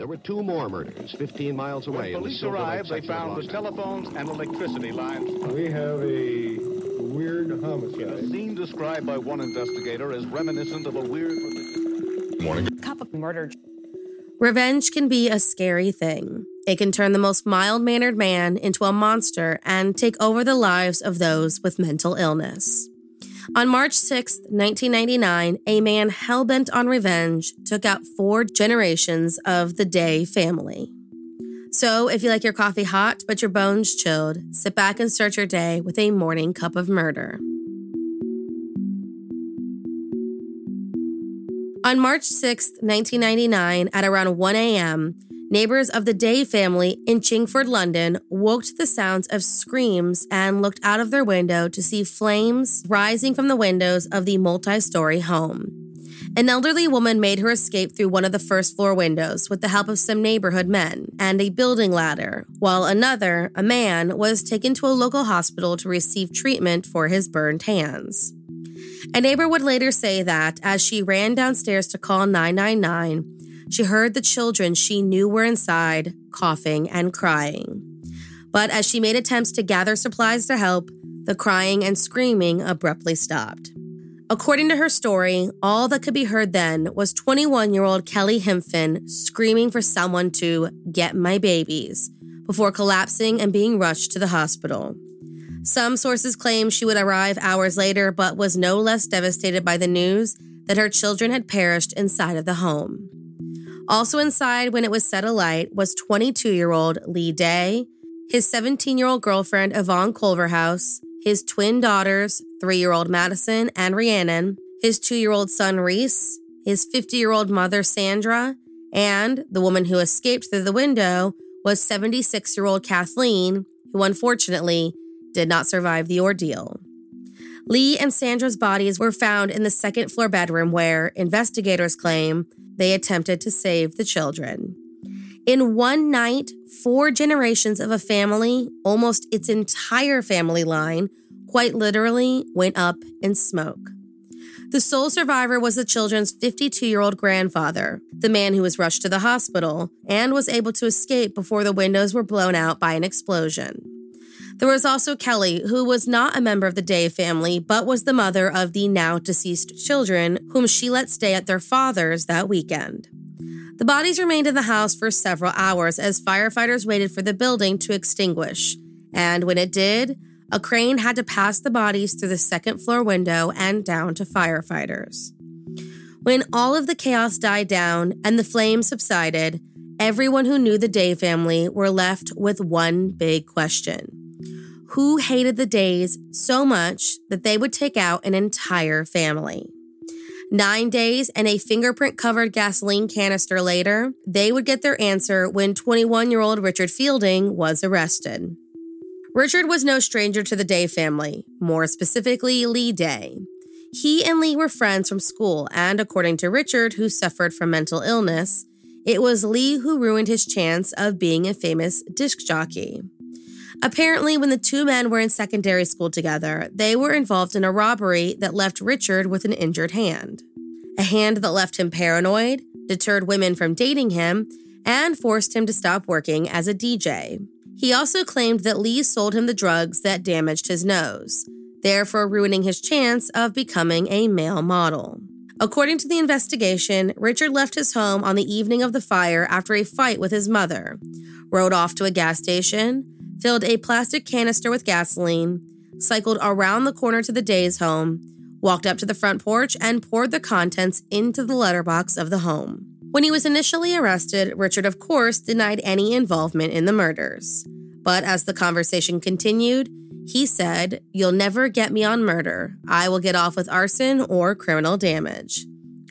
There were two more murders 15 miles away. When police arrived, they found the telephones and electricity lines. We have a weird homicide. A scene described by one investigator as reminiscent of a weird. Morning. Cup of murder. Revenge can be a scary thing. It can turn the most mild mannered man into a monster and take over the lives of those with mental illness. On March 6, 1999, a man hell bent on revenge took out four generations of the Day family. So, if you like your coffee hot but your bones chilled, sit back and start your day with a morning cup of murder. On March 6, 1999, at around 1 a.m., Neighbors of the Day family in Chingford, London, woke to the sounds of screams and looked out of their window to see flames rising from the windows of the multi story home. An elderly woman made her escape through one of the first floor windows with the help of some neighborhood men and a building ladder, while another, a man, was taken to a local hospital to receive treatment for his burned hands. A neighbor would later say that as she ran downstairs to call 999, she heard the children she knew were inside coughing and crying. But as she made attempts to gather supplies to help, the crying and screaming abruptly stopped. According to her story, all that could be heard then was 21 year old Kelly Himphin screaming for someone to get my babies before collapsing and being rushed to the hospital. Some sources claim she would arrive hours later, but was no less devastated by the news that her children had perished inside of the home. Also inside when it was set alight was 22 year old Lee Day, his 17 year old girlfriend Yvonne Culverhouse, his twin daughters, three year old Madison and Rhiannon, his two year old son Reese, his 50 year old mother Sandra, and the woman who escaped through the window was 76 year old Kathleen, who unfortunately did not survive the ordeal. Lee and Sandra's bodies were found in the second floor bedroom where investigators claim they attempted to save the children. In one night, four generations of a family, almost its entire family line, quite literally went up in smoke. The sole survivor was the children's 52 year old grandfather, the man who was rushed to the hospital and was able to escape before the windows were blown out by an explosion. There was also Kelly, who was not a member of the Day family, but was the mother of the now deceased children, whom she let stay at their father's that weekend. The bodies remained in the house for several hours as firefighters waited for the building to extinguish. And when it did, a crane had to pass the bodies through the second floor window and down to firefighters. When all of the chaos died down and the flames subsided, everyone who knew the Day family were left with one big question who hated the days so much that they would take out an entire family. Nine days and a fingerprint covered gasoline canister later, they would get their answer when 21 year old Richard Fielding was arrested. Richard was no stranger to the Day family, more specifically, Lee Day. He and Lee were friends from school, and according to Richard, who suffered from mental illness, it was Lee who ruined his chance of being a famous disc jockey. Apparently, when the two men were in secondary school together, they were involved in a robbery that left Richard with an injured hand. A hand that left him paranoid, deterred women from dating him, and forced him to stop working as a DJ. He also claimed that Lee sold him the drugs that damaged his nose, therefore ruining his chance of becoming a male model. According to the investigation, Richard left his home on the evening of the fire after a fight with his mother, rode off to a gas station, filled a plastic canister with gasoline, cycled around the corner to the Day's home, walked up to the front porch, and poured the contents into the letterbox of the home. When he was initially arrested, Richard, of course, denied any involvement in the murders. But as the conversation continued, he said, You'll never get me on murder. I will get off with arson or criminal damage.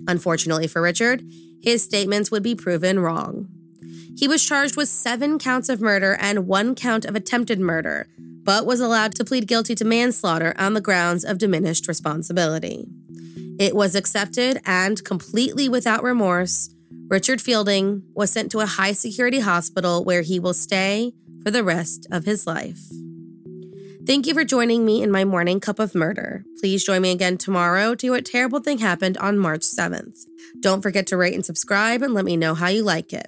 Unfortunately for Richard, his statements would be proven wrong. He was charged with seven counts of murder and one count of attempted murder, but was allowed to plead guilty to manslaughter on the grounds of diminished responsibility. It was accepted and completely without remorse. Richard Fielding was sent to a high security hospital where he will stay for the rest of his life. Thank you for joining me in my morning cup of murder. Please join me again tomorrow to hear what terrible thing happened on March 7th. Don't forget to rate and subscribe and let me know how you like it.